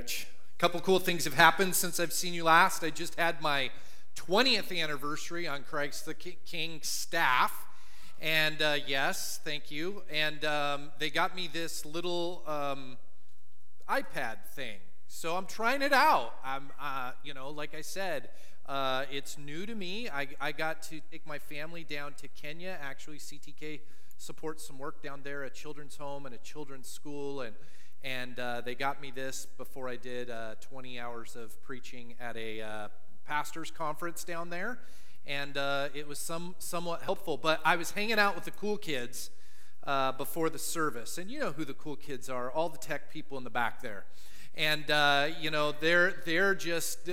Rich. A couple cool things have happened since I've seen you last. I just had my 20th anniversary on Christ the King staff. And uh, yes, thank you. And um, they got me this little um, iPad thing. So I'm trying it out. I'm, uh, you know, like I said, uh, it's new to me. I, I got to take my family down to Kenya. Actually, CTK supports some work down there, a children's home and a children's school. And and uh, they got me this before I did uh, 20 hours of preaching at a uh, pastor's conference down there, and uh, it was some somewhat helpful. But I was hanging out with the cool kids uh, before the service, and you know who the cool kids are, all the tech people in the back there. And uh, you know they're they're just te-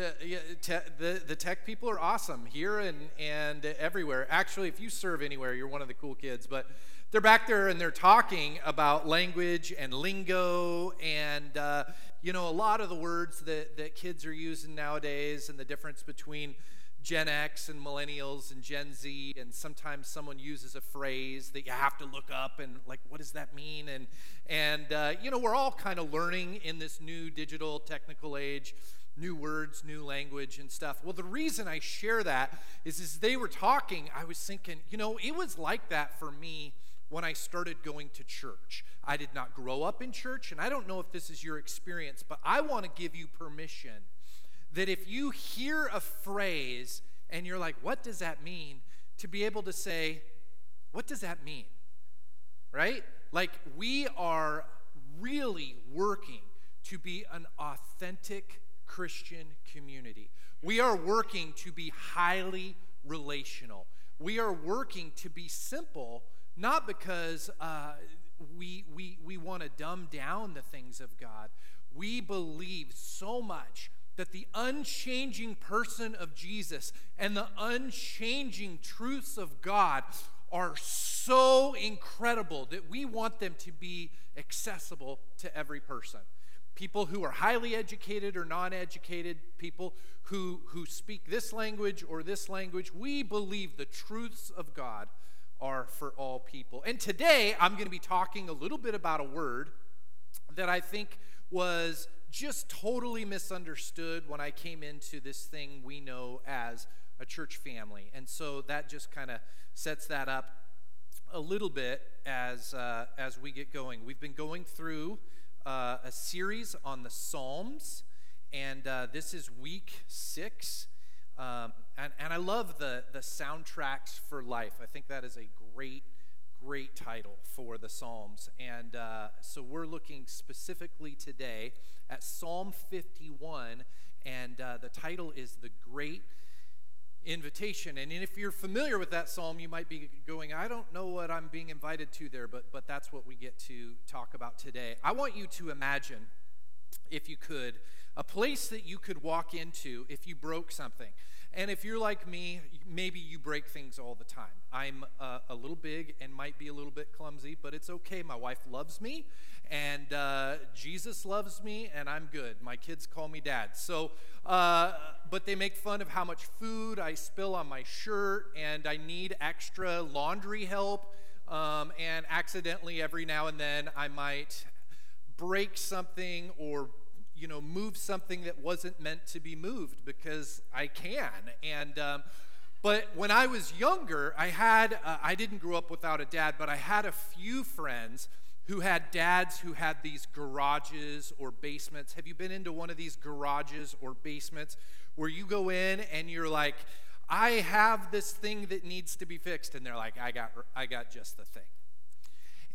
the the tech people are awesome here and and everywhere. Actually, if you serve anywhere, you're one of the cool kids. But they're back there and they're talking about language and lingo and uh, you know a lot of the words that, that kids are using nowadays and the difference between gen x and millennials and gen z and sometimes someone uses a phrase that you have to look up and like what does that mean and and uh, you know we're all kind of learning in this new digital technical age new words, new language, and stuff. Well, the reason I share that is as they were talking, I was thinking, you know, it was like that for me when I started going to church. I did not grow up in church, and I don't know if this is your experience, but I want to give you permission that if you hear a phrase and you're like, what does that mean? To be able to say, what does that mean? Right? Like, we are really working to be an authentic Christian community. We are working to be highly relational. We are working to be simple not because uh, we, we, we want to dumb down the things of God. We believe so much that the unchanging person of Jesus and the unchanging truths of God are so incredible that we want them to be accessible to every person. People who are highly educated or non educated, people who, who speak this language or this language, we believe the truths of God are for all people. And today I'm going to be talking a little bit about a word that I think was just totally misunderstood when I came into this thing we know as a church family. And so that just kind of sets that up a little bit as, uh, as we get going. We've been going through uh, a series on the Psalms, and uh, this is week six. Um, and, and I love the, the soundtracks for life. I think that is a great, great title for the Psalms. And uh, so we're looking specifically today at Psalm 51, and uh, the title is The Great Invitation. And if you're familiar with that psalm, you might be going, I don't know what I'm being invited to there, but, but that's what we get to talk about today. I want you to imagine, if you could, a place that you could walk into if you broke something. And if you're like me, maybe you break things all the time. I'm uh, a little big and might be a little bit clumsy, but it's okay. My wife loves me, and uh, Jesus loves me, and I'm good. My kids call me dad. So, uh, but they make fun of how much food I spill on my shirt, and I need extra laundry help. Um, and accidentally, every now and then, I might break something or you know, move something that wasn't meant to be moved because I can. And, um, but when I was younger, I had, uh, I didn't grow up without a dad, but I had a few friends who had dads who had these garages or basements. Have you been into one of these garages or basements where you go in and you're like, I have this thing that needs to be fixed, and they're like, I got, I got just the thing.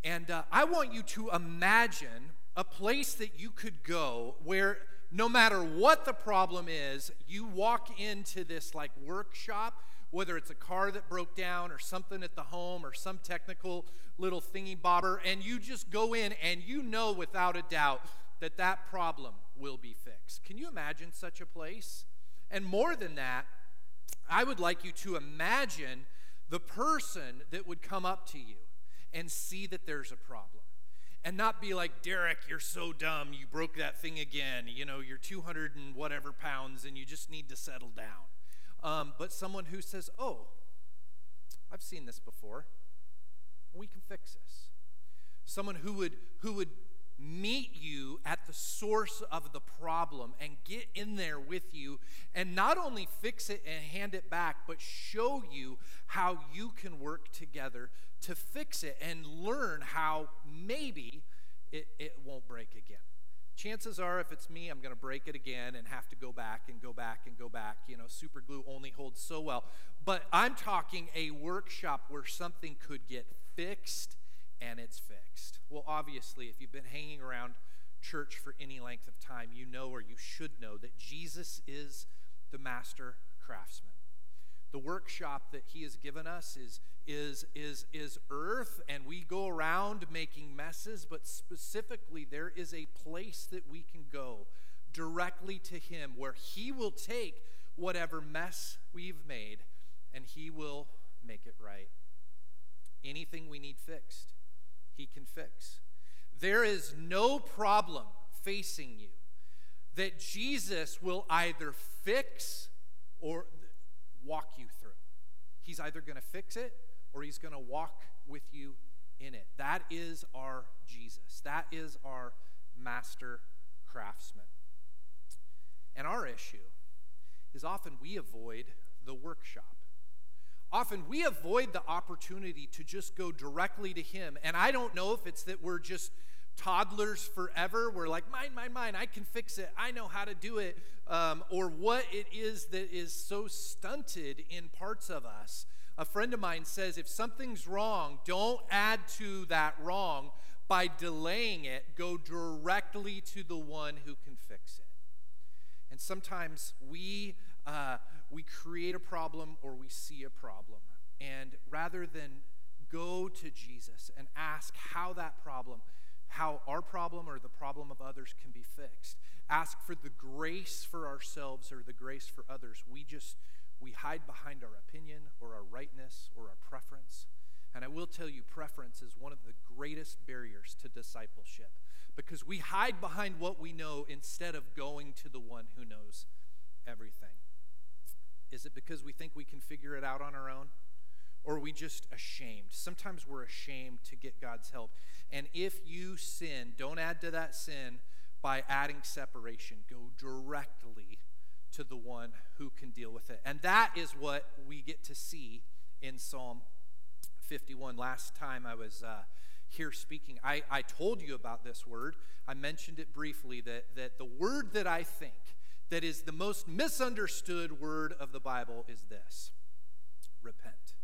And uh, I want you to imagine a place that you could go where no matter what the problem is, you walk into this like workshop, whether it's a car that broke down or something at the home or some technical little thingy bobber, and you just go in and you know without a doubt that that problem will be fixed. Can you imagine such a place? And more than that, I would like you to imagine the person that would come up to you and see that there's a problem and not be like, Derek, you're so dumb. You broke that thing again. You know, you're 200 and whatever pounds and you just need to settle down. Um, but someone who says, oh, I've seen this before. We can fix this. Someone who would, who would meet you at the source of the problem and get in there with you and not only fix it and hand it back, but show you how you can work together to fix it and learn how maybe it, it won't break again. Chances are, if it's me, I'm going to break it again and have to go back and go back and go back. You know, super glue only holds so well. But I'm talking a workshop where something could get fixed and it's fixed. Well, obviously, if you've been hanging around church for any length of time, you know or you should know that Jesus is the master craftsman. The workshop that he has given us is, is, is, is earth, and we go around making messes, but specifically, there is a place that we can go directly to him where he will take whatever mess we've made and he will make it right. Anything we need fixed, he can fix. There is no problem facing you that Jesus will either fix or walk you through. He's either going to fix it or he's going to walk with you in it. That is our Jesus. That is our master craftsman. And our issue is often we avoid the workshop. Often we avoid the opportunity to just go directly to Him. And I don't know if it's that we're just toddlers forever. We're like, mine, mine, mine, I can fix it. I know how to do it. Um, or what it is that is so stunted in parts of us. A friend of mine says if something's wrong, don't add to that wrong by delaying it. Go directly to the one who can fix it. And sometimes we uh, we create a problem or we see a problem. And rather than go to Jesus and ask how that problem, how our problem or the problem of others can be fixed, ask for the grace for ourselves or the grace for others, we just we hide behind our opinion or our rightness or our preference. And I will tell you, preference is one of the greatest barriers to discipleship because we hide behind what we know instead of going to the one who knows everything. Is it because we think we can figure it out on our own? Or are we just ashamed? Sometimes we're ashamed to get God's help. And if you sin, don't add to that sin by adding separation. Go directly to the one who can deal with it. And that is what we get to see in Psalm 51. Last time I was uh, here speaking, I, I told you about this word. I mentioned it briefly that, that the word that I think that is the most misunderstood word of the Bible is this repent.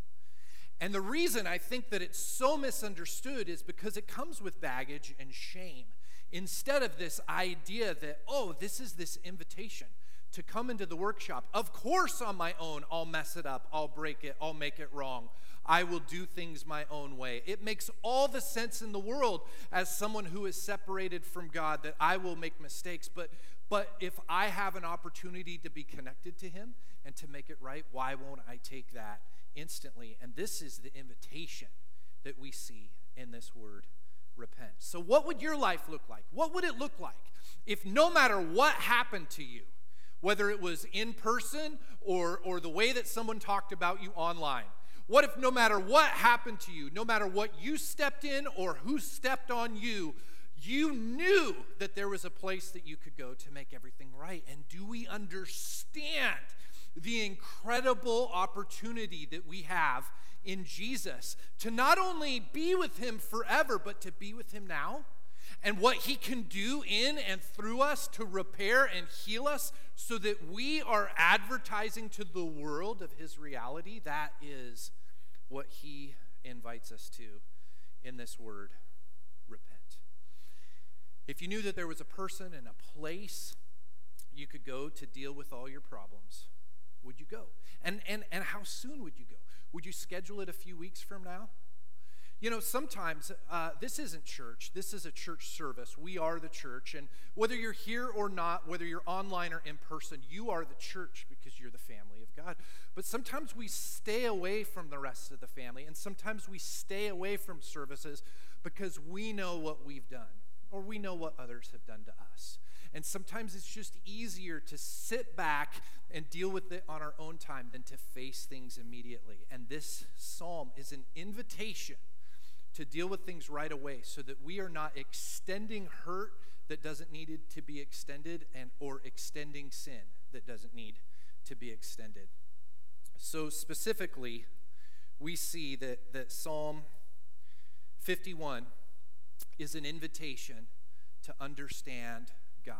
And the reason I think that it's so misunderstood is because it comes with baggage and shame. Instead of this idea that, oh, this is this invitation to come into the workshop. Of course, on my own, I'll mess it up, I'll break it, I'll make it wrong. I will do things my own way. It makes all the sense in the world as someone who is separated from God that I will make mistakes. But but if I have an opportunity to be connected to Him and to make it right, why won't I take that instantly? And this is the invitation that we see in this word repent. So, what would your life look like? What would it look like if no matter what happened to you, whether it was in person or, or the way that someone talked about you online, what if no matter what happened to you, no matter what you stepped in or who stepped on you, you knew that there was a place that you could go to make everything right. And do we understand the incredible opportunity that we have in Jesus to not only be with Him forever, but to be with Him now? And what He can do in and through us to repair and heal us so that we are advertising to the world of His reality, that is what He invites us to in this word if you knew that there was a person and a place you could go to deal with all your problems, would you go? And, and, and how soon would you go? Would you schedule it a few weeks from now? You know, sometimes uh, this isn't church. This is a church service. We are the church. And whether you're here or not, whether you're online or in person, you are the church because you're the family of God. But sometimes we stay away from the rest of the family. And sometimes we stay away from services because we know what we've done or we know what others have done to us. And sometimes it's just easier to sit back and deal with it on our own time than to face things immediately. And this psalm is an invitation to deal with things right away so that we are not extending hurt that doesn't need to be extended and or extending sin that doesn't need to be extended. So specifically, we see that, that Psalm 51 is an invitation to understand God.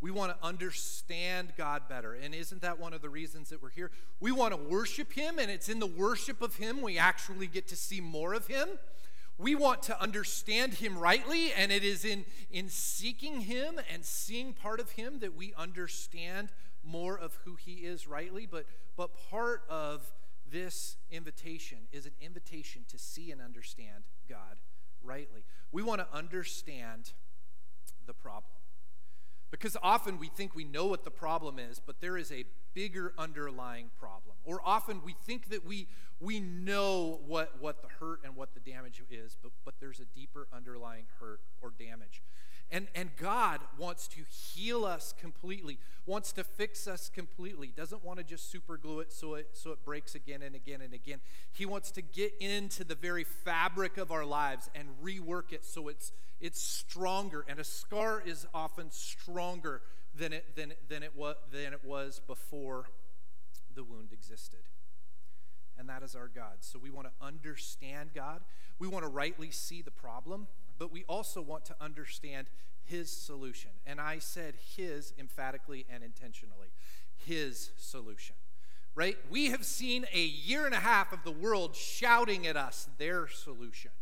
We want to understand God better. And isn't that one of the reasons that we're here? We want to worship Him, and it's in the worship of Him we actually get to see more of Him. We want to understand Him rightly, and it is in, in seeking Him and seeing part of Him that we understand more of who He is rightly. But, but part of this invitation is an invitation to see and understand God rightly. We want to understand the problem. Because often we think we know what the problem is, but there is a bigger underlying problem. Or often we think that we, we know what, what the hurt and what the damage is, but, but there's a deeper underlying hurt or damage. And, and God wants to heal us completely, wants to fix us completely, doesn't want to just super glue it so it so it breaks again and again and again. He wants to get into the very fabric of our lives and rework it so it's it's stronger. And a scar is often stronger than it than, than it was than it was before the wound existed. And that is our God. So we want to understand God. We want to rightly see the problem but we also want to understand his solution. And I said his emphatically and intentionally. His solution. Right? We have seen a year and a half of the world shouting at us their solution.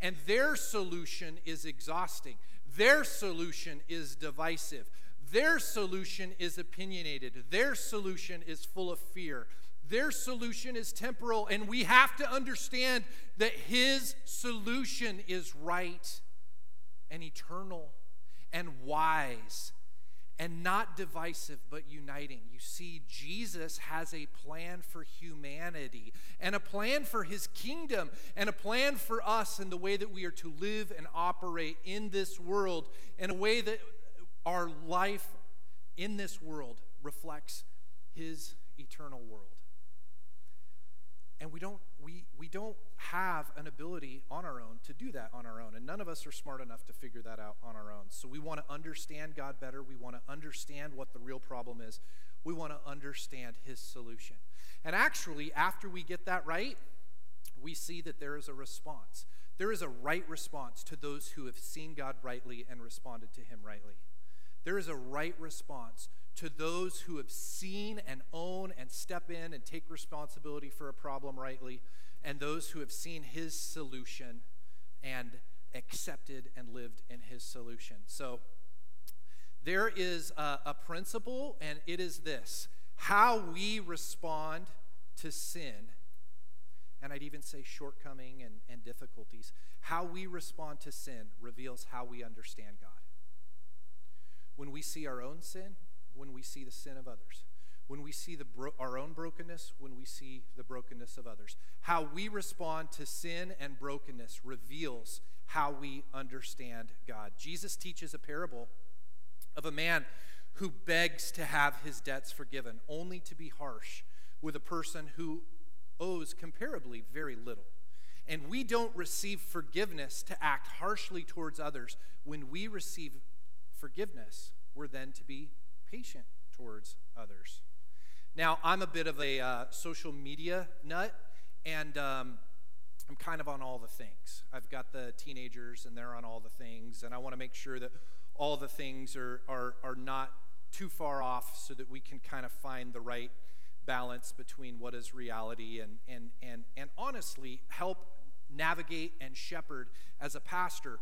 And their solution is exhausting. Their solution is divisive. Their solution is opinionated. Their solution is full of fear. Their solution is temporal, and we have to understand that His solution is right and eternal and wise and not divisive but uniting. You see, Jesus has a plan for humanity and a plan for his kingdom and a plan for us in the way that we are to live and operate in this world in a way that our life in this world reflects his eternal world. And we don't, we, we don't have an ability on our own to do that on our own. And none of us are smart enough to figure that out on our own. So we want to understand God better. We want to understand what the real problem is. We want to understand his solution. And actually, after we get that right, we see that there is a response. There is a right response to those who have seen God rightly and responded to him rightly. There is a right response to those who have seen and own and step in and take responsibility for a problem rightly, and those who have seen his solution and accepted and lived in his solution. So there is a, a principle, and it is this how we respond to sin, and I'd even say shortcoming and, and difficulties, how we respond to sin reveals how we understand God. When we see our own sin, when we see the sin of others, when we see bro- our own brokenness, when we see the brokenness of others. How we respond to sin and brokenness reveals how we understand God. Jesus teaches a parable of a man who begs to have his debts forgiven, only to be harsh with a person who owes comparably very little. And we don't receive forgiveness to act harshly towards others. When we receive forgiveness, we're then to be patient towards others. Now, I'm a bit of a uh, social media nut, and um, I'm kind of on all the things. I've got the teenagers, and they're on all the things, and I want to make sure that all the things are, are, are not too far off so that we can kind of find the right balance between what is reality and, and, and, and honestly help navigate and shepherd as a pastor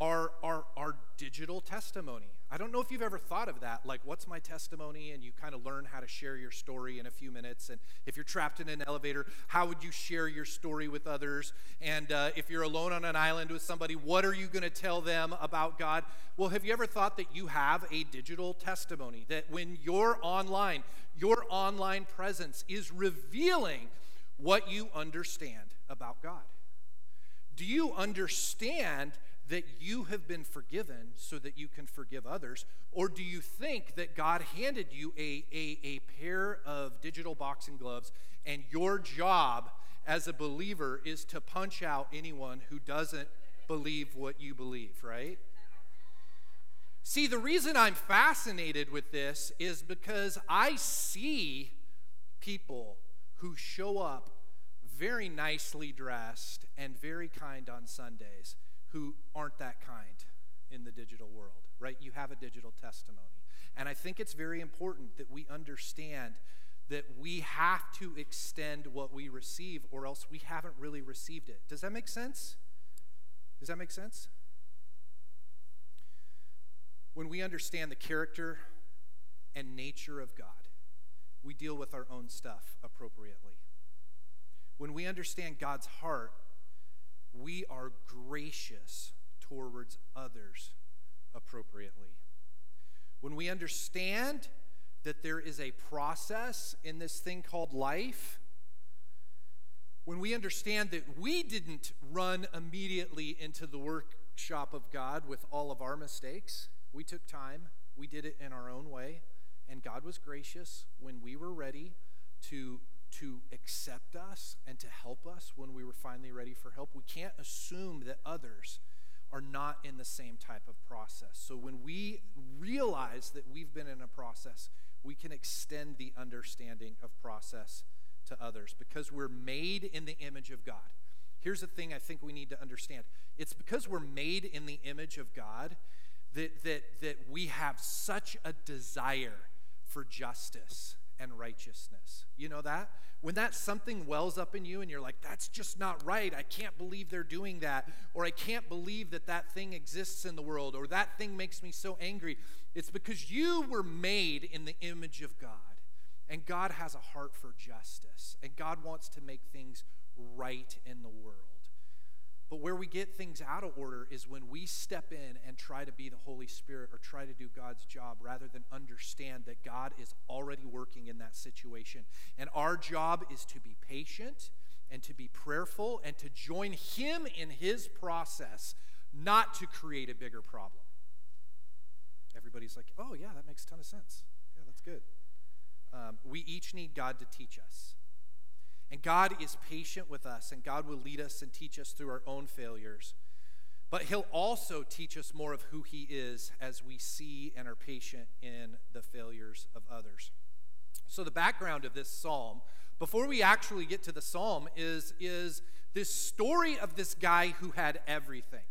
our, our, our digital testimony. I don't know if you've ever thought of that. Like, what's my testimony? And you kind of learn how to share your story in a few minutes. And if you're trapped in an elevator, how would you share your story with others? And uh, if you're alone on an island with somebody, what are you going to tell them about God? Well, have you ever thought that you have a digital testimony? That when you're online, your online presence is revealing what you understand about God? Do you understand that you have been forgiven so that you can forgive others? Or do you think that God handed you a, a, a pair of digital boxing gloves and your job as a believer is to punch out anyone who doesn't believe what you believe, right? See, the reason I'm fascinated with this is because I see people who show up very nicely dressed and very kind on Sundays who aren't that kind in the digital world, right? You have a digital testimony. And I think it's very important that we understand that we have to extend what we receive, or else we haven't really received it. Does that make sense? Does that make sense? When we understand the character and nature of God, we deal with our own stuff appropriately. When we understand God's heart, we are gracious towards others appropriately. When we understand that there is a process in this thing called life, when we understand that we didn't run immediately into the workshop of God with all of our mistakes, we took time, we did it in our own way, and God was gracious when we were ready to to accept us and to help us when we were finally ready for help. We can't assume that others are not in the same type of process. So when we realize that we've been in a process, we can extend the understanding of process to others because we're made in the image of God. Here's the thing I think we need to understand it's because we're made in the image of God that, that, that we have such a desire for justice and righteousness. You know that? When that something wells up in you and you're like, that's just not right. I can't believe they're doing that. Or I can't believe that that thing exists in the world. Or that thing makes me so angry. It's because you were made in the image of God. And God has a heart for justice. And God wants to make things right in the world. But where we get things out of order is when we step in and try to be the Holy Spirit or try to do God's job rather than understand that God is already working in that situation. And our job is to be patient and to be prayerful and to join Him in His process, not to create a bigger problem. Everybody's like, oh, yeah, that makes a ton of sense. Yeah, that's good. Um, we each need God to teach us. And God is patient with us, and God will lead us and teach us through our own failures. But He'll also teach us more of who He is as we see and are patient in the failures of others. So, the background of this psalm, before we actually get to the psalm, is, is this story of this guy who had everything.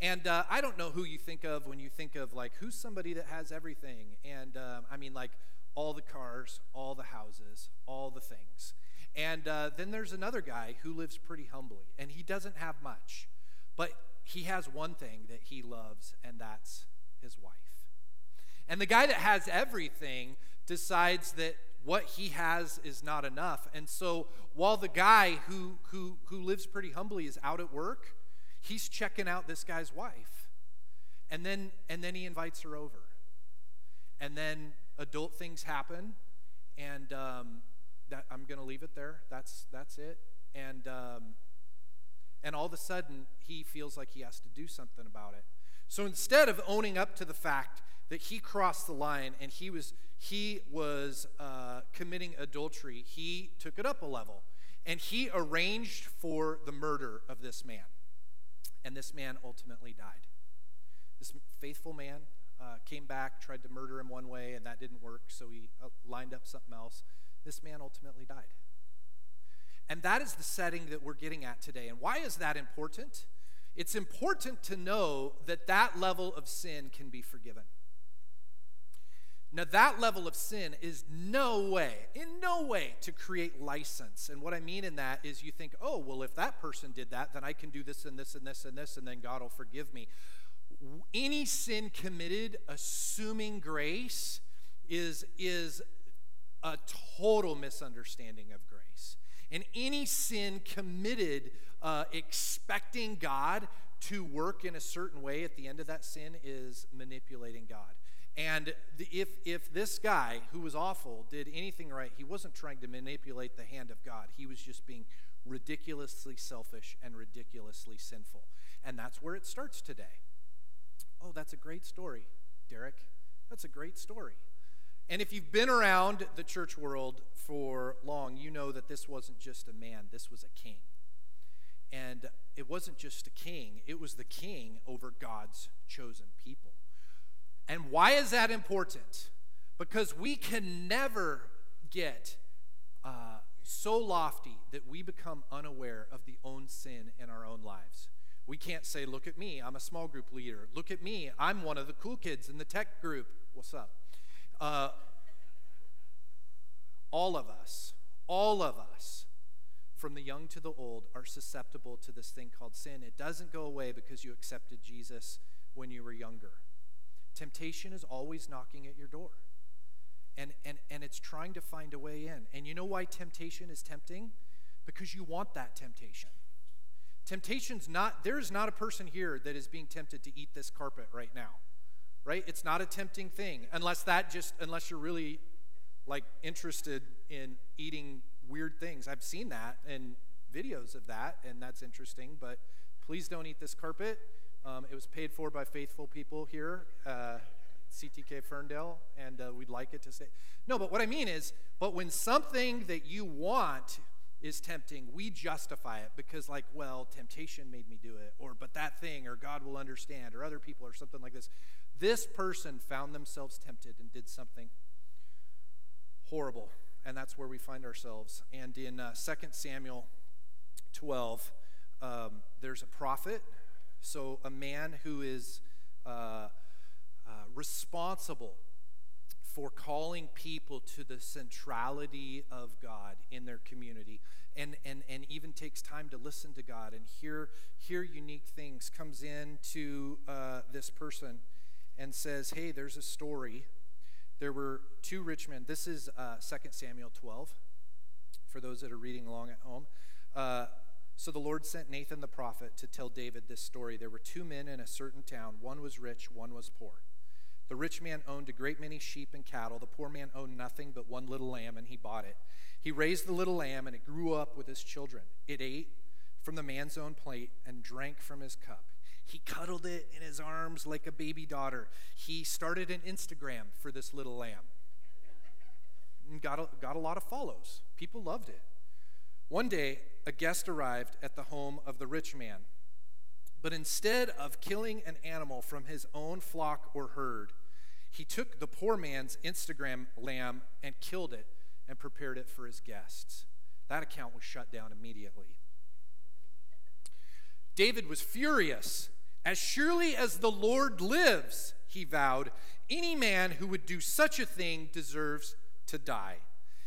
And uh, I don't know who you think of when you think of, like, who's somebody that has everything? And um, I mean, like, all the cars, all the houses, all the things. And uh, then there's another guy who lives pretty humbly, and he doesn't have much, but he has one thing that he loves, and that's his wife. And the guy that has everything decides that what he has is not enough. And so while the guy who, who, who lives pretty humbly is out at work, he's checking out this guy's wife. And then, and then he invites her over. And then adult things happen, and um, that I'm going to leave it there. That's that's it. And um, and all of a sudden he feels like he has to do something about it. So instead of owning up to the fact that he crossed the line and he was he was uh, committing adultery, he took it up a level and he arranged for the murder of this man. And this man ultimately died. This faithful man uh, came back, tried to murder him one way, and that didn't work, so he uh, lined up something else this man ultimately died. And that is the setting that we're getting at today. And why is that important? It's important to know that that level of sin can be forgiven. Now, that level of sin is no way, in no way, to create license. And what I mean in that is you think, oh, well, if that person did that, then I can do this and this and this and this, and then God will forgive me. Any sin committed, assuming grace, is, is a total misunderstanding of grace. And any sin committed uh, expecting God to work in a certain way at the end of that sin is manipulating God. And the, if, if this guy who was awful did anything right, he wasn't trying to manipulate the hand of God. He was just being ridiculously selfish and ridiculously sinful. And that's where it starts today. Oh, that's a great story, Derek. That's a great story. And if you've been around the church world for long, you know that this wasn't just a man, this was a king. And it wasn't just a king, it was the king over God's chosen people. And why is that important? Because we can never get uh, so lofty that we become unaware of the own sin in our own lives. We can't say, Look at me, I'm a small group leader. Look at me, I'm one of the cool kids in the tech group. What's up? Uh, all of us, all of us, from the young to the old, are susceptible to this thing called sin. It doesn't go away because you accepted Jesus when you were younger. Temptation is always knocking at your door. And, and, and it's trying to find a way in. And you know why temptation is tempting? Because you want that temptation. Temptation's not, there's not a person here that is being tempted to eat this carpet right now, right? It's not a tempting thing unless that just, unless you're really like interested in eating weird things. I've seen that in videos of that, and that's interesting, but please don't eat this carpet. Um, it was paid for by faithful people here, uh, CTK Ferndale, and uh, we'd like it to say No, but what I mean is, but when something that you want is tempting, we justify it because, like, well, temptation made me do it, or but that thing, or God will understand, or other people, or something like this. This person found themselves tempted and did something horrible, and that's where we find ourselves. And in uh, 2 Samuel 12, um, there's a prophet, so a man who is uh, uh, responsible for calling people to the centrality of God in their community and, and, and even takes time to listen to God and hear, hear unique things, comes in to uh, this person and says, Hey, there's a story. There were two rich men. This is uh, 2 Samuel 12, for those that are reading along at home. Uh, so the Lord sent Nathan the prophet to tell David this story. There were two men in a certain town. One was rich, one was poor. The rich man owned a great many sheep and cattle. The poor man owned nothing but one little lamb, and he bought it. He raised the little lamb, and it grew up with his children. It ate from the man's own plate and drank from his cup. He cuddled it in his arms like a baby daughter. He started an Instagram for this little lamb and got a, got a lot of follows. People loved it. One day, a guest arrived at the home of the rich man. But instead of killing an animal from his own flock or herd, he took the poor man's Instagram lamb and killed it and prepared it for his guests. That account was shut down immediately. David was furious. As surely as the Lord lives, he vowed, any man who would do such a thing deserves to die.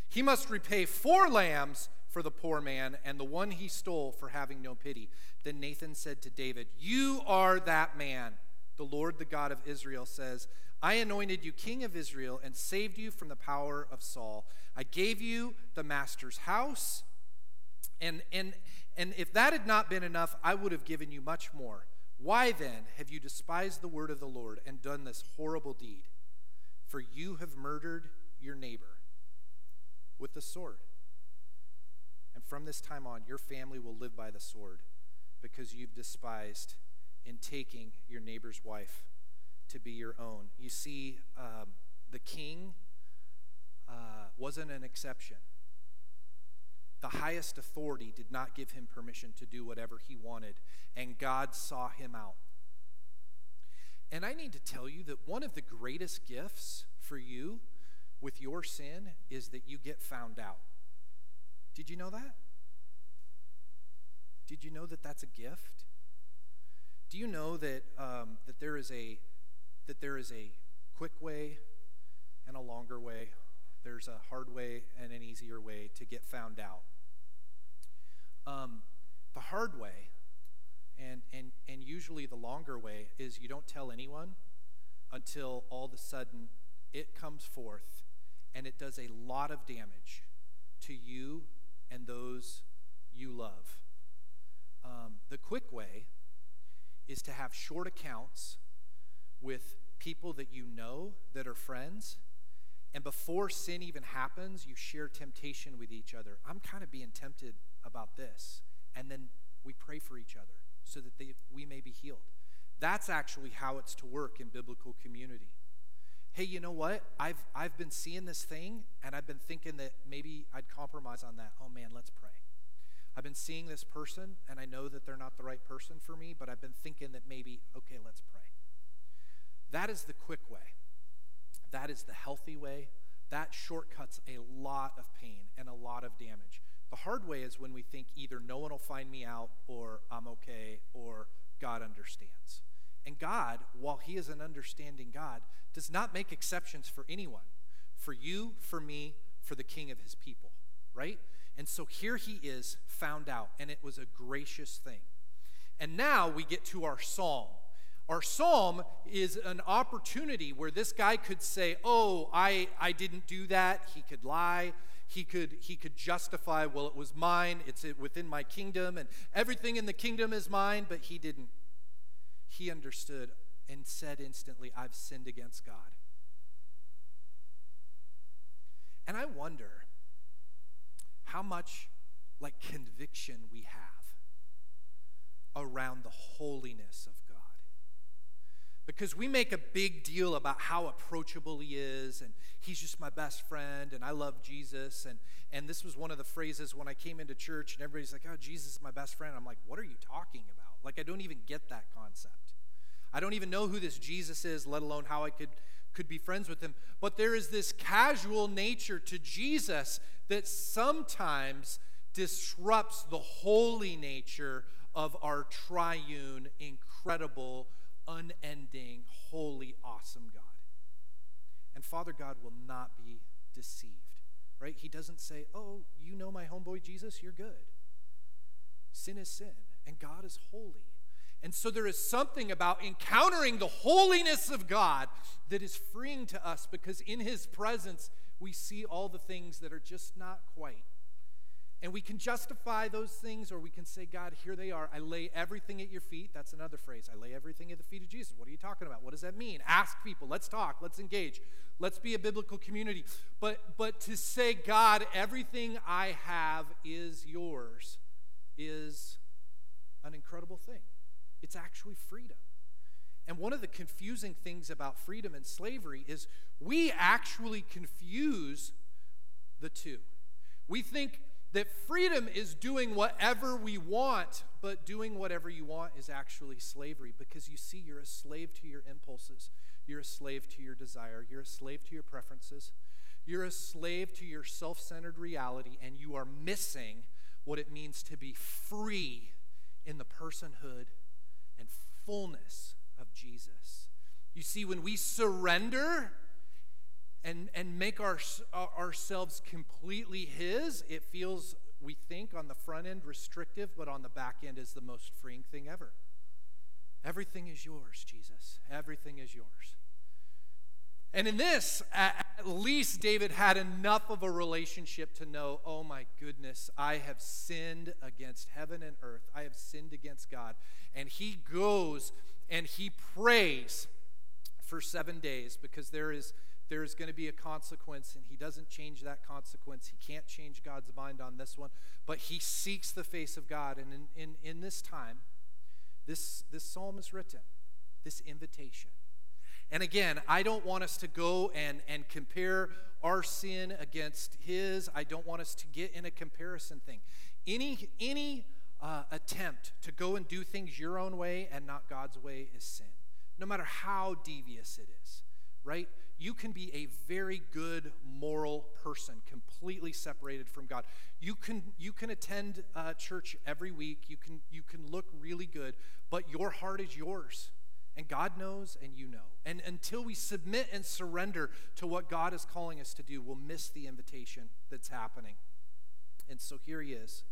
He must repay four lambs for the poor man and the one he stole for having no pity. Then Nathan said to David, You are that man. The Lord, the God of Israel, says, I anointed you king of Israel and saved you from the power of Saul. I gave you the master's house. And, and, and if that had not been enough, I would have given you much more. Why then have you despised the word of the Lord and done this horrible deed? For you have murdered your neighbor with the sword. And from this time on, your family will live by the sword because you've despised in taking your neighbor's wife to be your own. You see, um, the king uh, wasn't an exception. The highest authority did not give him permission to do whatever he wanted, and God saw him out. And I need to tell you that one of the greatest gifts for you with your sin is that you get found out. Did you know that? Did you know that that's a gift? Do you know that um, that there is a that there is a quick way and a longer way? There's a hard way and an easier way to get found out. Um, the hard way, and and and usually the longer way, is you don't tell anyone until all of a sudden it comes forth, and it does a lot of damage to you and those you love. Um, the quick way is to have short accounts with people that you know that are friends. And before sin even happens, you share temptation with each other. I'm kind of being tempted about this. And then we pray for each other so that they, we may be healed. That's actually how it's to work in biblical community. hey, you know what? I've, I've been seeing this thing and I've been thinking that maybe I'd compromise on that. Oh man, let's pray. I've been seeing this person and I know that they're not the right person for me, but I've been thinking that maybe, okay, let's pray. That is the quick way. That is the healthy way. That shortcuts a lot of pain and a lot of damage. The hard way is when we think either no one will find me out or I'm okay or God understands. And God, while He is an understanding God, does not make exceptions for anyone for you, for me, for the king of His people, right? And so here He is found out, and it was a gracious thing. And now we get to our psalm. Our psalm is an opportunity where this guy could say, Oh, I, I didn't do that. He could lie. He could, he could justify, Well, it was mine. It's within my kingdom, and everything in the kingdom is mine, but he didn't. He understood and said instantly, I've sinned against God. And I wonder how much like conviction we have around the holiness of. Because we make a big deal about how approachable he is, and he's just my best friend, and I love Jesus. And, and this was one of the phrases when I came into church, and everybody's like, oh, Jesus is my best friend. I'm like, what are you talking about? Like, I don't even get that concept. I don't even know who this Jesus is, let alone how I could, could be friends with him. But there is this casual nature to Jesus that sometimes disrupts the holy nature of our triune, incredible, unending, holy, awesome God. And Father God will not be deceived, right? He doesn't say, Oh, you know my homeboy Jesus, you're good. Sin is sin, and God is holy. And so there is something about encountering the holiness of God that is freeing to us because in His presence we see all the things that are just not quite and we can justify those things, or we can say, God, here they are. I lay everything at your feet. That's another phrase. I lay everything at the feet of Jesus. What are you talking about? What does that mean? Ask people. Let's talk. Let's engage. Let's be a biblical community. But, but to say, God, everything I have is yours is an incredible thing. It's actually freedom. And one of the confusing things about freedom and slavery is we actually confuse the two. We think that freedom is doing whatever we want, but doing whatever you want is actually slavery because you see, you're a slave to your impulses. You're a slave to your desire. You're a slave to your preferences. You're a slave to your self centered reality, and you are missing what it means to be free in the personhood and fullness of Jesus. You see, when we surrender, and, and make our, ourselves completely His, it feels, we think, on the front end restrictive, but on the back end is the most freeing thing ever. Everything is yours, Jesus. Everything is yours. And in this, at least David had enough of a relationship to know, oh my goodness, I have sinned against heaven and earth. I have sinned against God. And he goes and he prays for seven days because there is there's going to be a consequence, and he doesn't change that consequence. He can't change God's mind on this one, but he seeks the face of God. And in, in, in this time, this, this psalm is written, this invitation. And again, I don't want us to go and, and compare our sin against his. I don't want us to get in a comparison thing. Any, any uh, attempt to go and do things your own way and not God's way is sin, no matter how devious it is, right? you can be a very good moral person, completely separated from God. You can, you can attend uh, church every week, you can, you can look really good, but your heart is yours. And God knows, and you know. And until we submit and surrender to what God is calling us to do, we'll miss the invitation that's happening. And so here he is.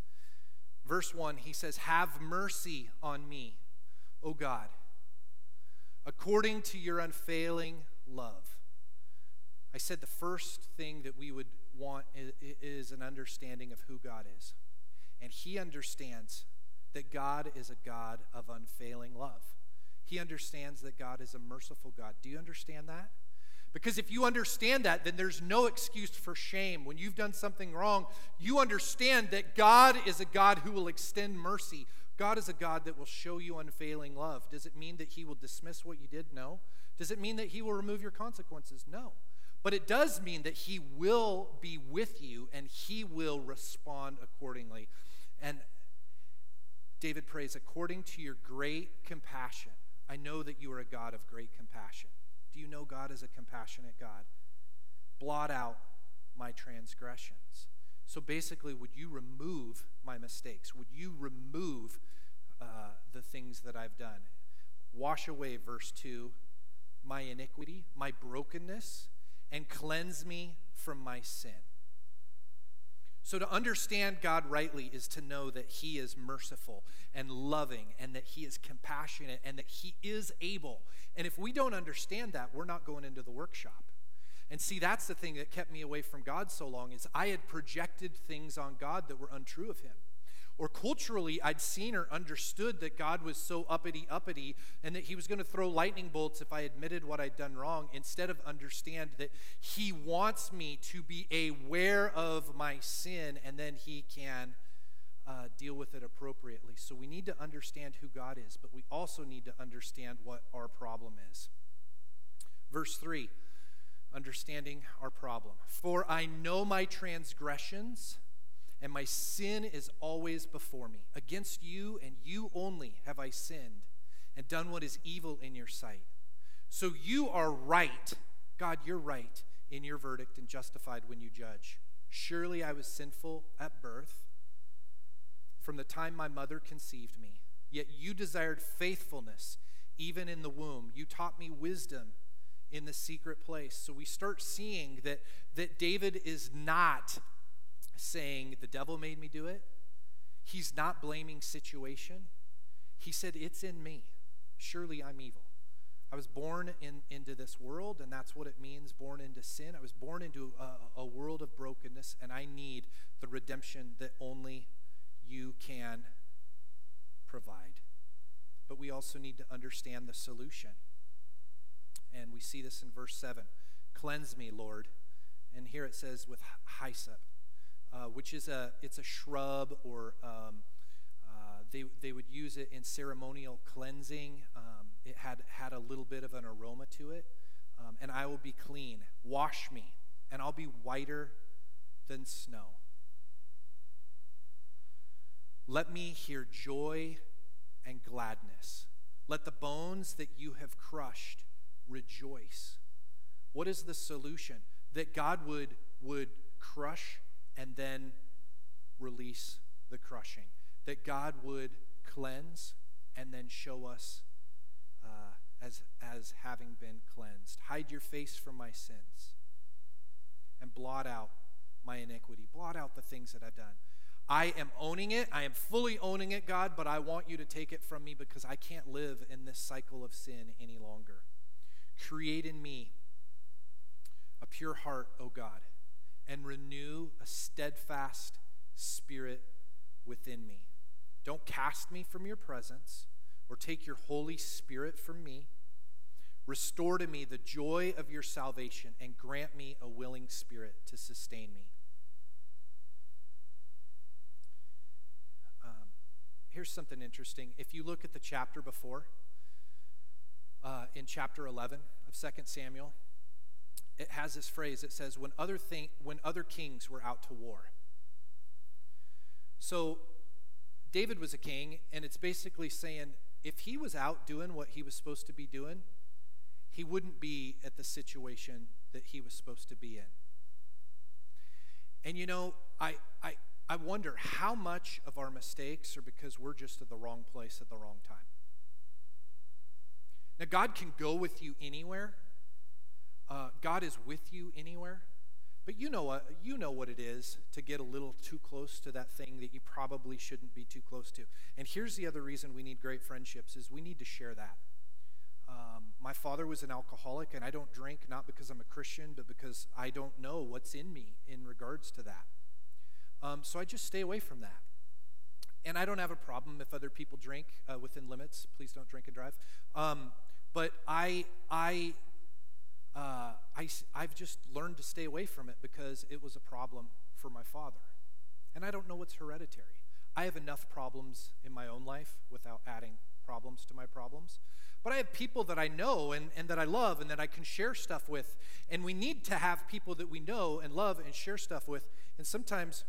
Verse 1, he says, Have mercy on me, O God, according to your unfailing love I said the first thing that we would want is an understanding of who God is. And He understands that God is a God of unfailing love. He understands that God is a merciful God. Do you understand that? Because if you understand that, then there's no excuse for shame. When you've done something wrong, you understand that God is a God who will extend mercy. God is a God that will show you unfailing love. Does it mean that He will dismiss what you did? No. Does it mean that He will remove your consequences? No. But it does mean that He will be with you and He will respond accordingly. And David prays, according to your great compassion. I know that you are a God of great compassion. Do you know God is a compassionate God? Blot out my transgressions. So basically, would you remove my mistakes? Would you remove uh, the things that I've done? Wash away, verse 2, my iniquity, my brokenness, and cleanse me from my sin. So, to understand God rightly is to know that He is merciful and loving and that He is compassionate and that He is able. And if we don't understand that, we're not going into the workshop. And see, that's the thing that kept me away from God so long is I had projected things on God that were untrue of Him. Or culturally, I'd seen or understood that God was so uppity, uppity, and that He was going to throw lightning bolts if I admitted what I'd done wrong, instead of understand that He wants me to be aware of my sin, and then He can uh, deal with it appropriately. So we need to understand who God is, but we also need to understand what our problem is. Verse 3 understanding our problem. For I know my transgressions and my sin is always before me. Against you and you only have I sinned and done what is evil in your sight. So you are right, God, you're right in your verdict and justified when you judge. Surely I was sinful at birth from the time my mother conceived me. Yet you desired faithfulness even in the womb. You taught me wisdom in the secret place. So we start seeing that, that David is not saying, The devil made me do it. He's not blaming situation. He said, It's in me. Surely I'm evil. I was born in, into this world, and that's what it means born into sin. I was born into a, a world of brokenness, and I need the redemption that only you can provide. But we also need to understand the solution. And we see this in verse 7. Cleanse me, Lord. And here it says with hyssop uh, which is a it's a shrub or um, uh, they, they would use it in ceremonial cleansing. Um, it had had a little bit of an aroma to it. Um, and I will be clean. Wash me, and I'll be whiter than snow. Let me hear joy and gladness. Let the bones that you have crushed rejoice. What is the solution? That God would, would crush and then release the crushing. That God would cleanse and then show us uh, as, as having been cleansed. Hide your face from my sins and blot out my iniquity. Blot out the things that I've done. I am owning it. I am fully owning it, God, but I want you to take it from me because I can't live in this cycle of sin any longer. Create in me a pure heart, O God and renew a steadfast spirit within me. Don't cast me from your presence or take your Holy Spirit from me. Restore to me the joy of your salvation and grant me a willing spirit to sustain me. Um, here's something interesting. If you look at the chapter before, uh, in chapter 11 of 2 Samuel, it has this phrase it says when other thing, when other kings were out to war. So david was a king and it's basically saying if he was out doing what he was supposed to be doing he wouldn't be at the situation that he was supposed to be in. And you know i i i wonder how much of our mistakes are because we're just at the wrong place at the wrong time. Now god can go with you anywhere uh, God is with you anywhere. But you know, what, you know what it is to get a little too close to that thing that you probably shouldn't be too close to. And here's the other reason we need great friendships is we need to share that. Um, my father was an alcoholic, and I don't drink not because I'm a Christian, but because I don't know what's in me in regards to that. Um, so I just stay away from that. And I don't have a problem if other people drink uh, within limits. Please don't drink and drive. Um, but I, I uh, I, I've just learned to stay away from it because it was a problem for my father. And I don't know what's hereditary. I have enough problems in my own life without adding problems to my problems. But I have people that I know and, and that I love and that I can share stuff with. And we need to have people that we know and love and share stuff with. And sometimes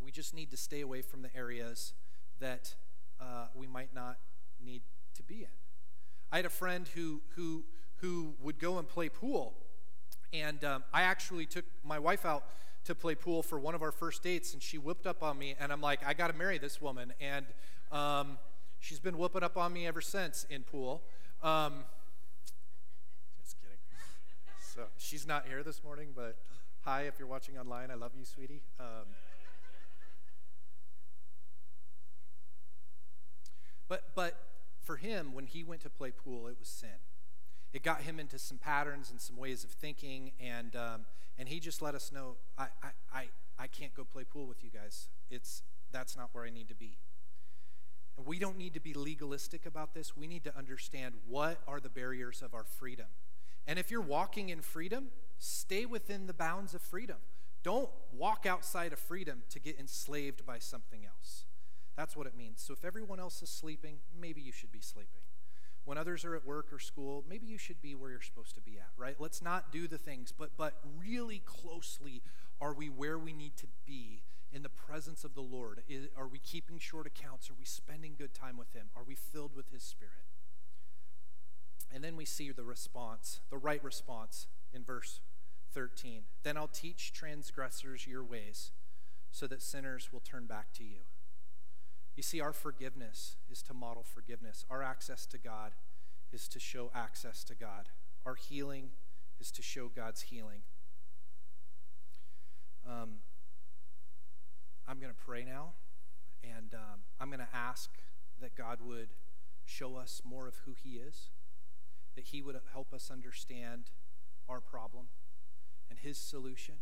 we just need to stay away from the areas that uh, we might not need to be in. I had a friend who, who, who would go and play pool. And um, I actually took my wife out to play pool for one of our first dates, and she whipped up on me. And I'm like, I got to marry this woman. And um, she's been whipping up on me ever since in pool. Um, just kidding. So she's not here this morning, but hi, if you're watching online, I love you, sweetie. Um, but but for him, when he went to play pool, it was sin. It got him into some patterns and some ways of thinking, and um, and he just let us know, I, I I I can't go play pool with you guys. It's that's not where I need to be. We don't need to be legalistic about this. We need to understand what are the barriers of our freedom. And if you're walking in freedom, stay within the bounds of freedom. Don't walk outside of freedom to get enslaved by something else. That's what it means. So if everyone else is sleeping, maybe you should be sleeping. When others are at work or school, maybe you should be where you're supposed to be at, right? Let's not do the things, but but really closely are we where we need to be in the presence of the Lord? Is, are we keeping short accounts? Are we spending good time with Him? Are we filled with His Spirit? And then we see the response, the right response in verse 13. Then I'll teach transgressors your ways so that sinners will turn back to you. You see, our forgiveness is to model forgiveness. Our access to God is to show access to God. Our healing is to show God's healing. Um, I'm going to pray now, and um, I'm going to ask that God would show us more of who He is, that He would help us understand our problem and His solution,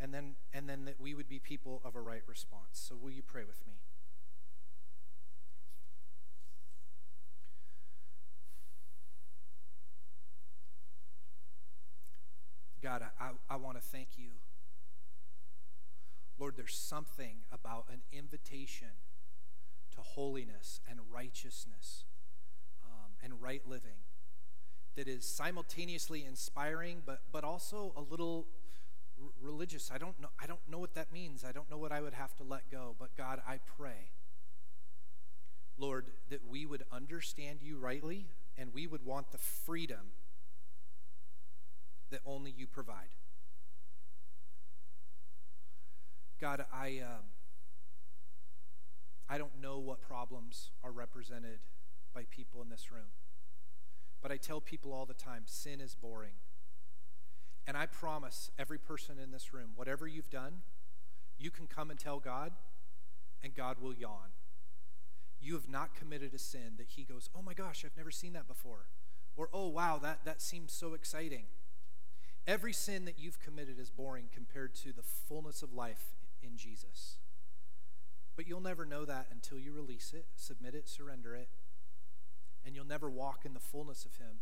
and then, and then that we would be people of a right response. So, will you pray with me? God, I, I, want to thank you Lord, there's something about an invitation to holiness and righteousness um, and right living that is simultaneously inspiring, but, but also a little r- religious. I don't, know, I don't know what that means. I don't know what I would have to let go. But God, I pray, Lord, that we would understand you rightly and we would want the freedom that only you provide. God, I, um, I don't know what problems are represented by people in this room, but I tell people all the time sin is boring. And I promise every person in this room, whatever you've done, you can come and tell God, and God will yawn. You have not committed a sin that He goes, oh my gosh, I've never seen that before. Or, oh wow, that, that seems so exciting. Every sin that you've committed is boring compared to the fullness of life in Jesus. But you'll never know that until you release it, submit it, surrender it, and you'll never walk in the fullness of Him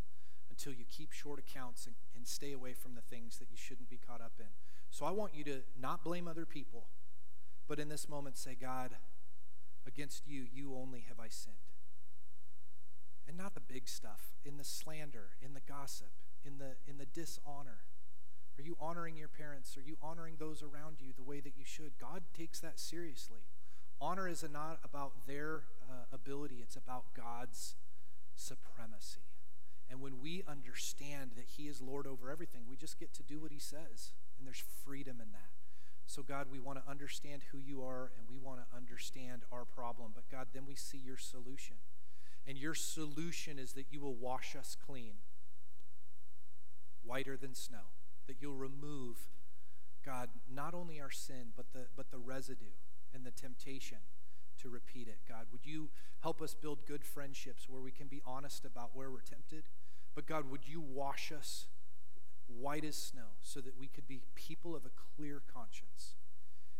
until you keep short accounts and, and stay away from the things that you shouldn't be caught up in. So I want you to not blame other people, but in this moment say, God, against you, you only have I sinned. And not the big stuff, in the slander, in the gossip, in the, in the dishonor are you honoring your parents? Are you honoring those around you the way that you should? God takes that seriously. Honor is not about their uh, ability, it's about God's supremacy. And when we understand that He is Lord over everything, we just get to do what He says. And there's freedom in that. So, God, we want to understand who you are and we want to understand our problem. But, God, then we see your solution. And your solution is that you will wash us clean, whiter than snow that you'll remove, God, not only our sin, but the, but the residue and the temptation to repeat it. God, would you help us build good friendships where we can be honest about where we're tempted? But God, would you wash us white as snow so that we could be people of a clear conscience?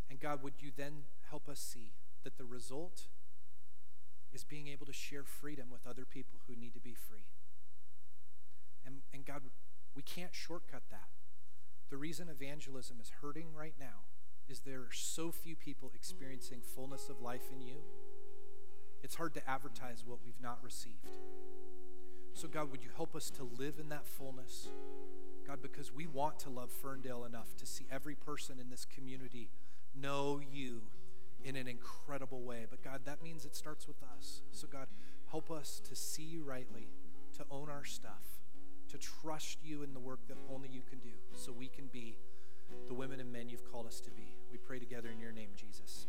And God, would you then help us see that the result is being able to share freedom with other people who need to be free? And, and God, we can't shortcut that. The reason evangelism is hurting right now is there are so few people experiencing fullness of life in you. It's hard to advertise what we've not received. So, God, would you help us to live in that fullness? God, because we want to love Ferndale enough to see every person in this community know you in an incredible way. But, God, that means it starts with us. So, God, help us to see rightly, to own our stuff, to trust you in the work that only you can do so we can be the women and men you've called us to be. We pray together in your name, Jesus.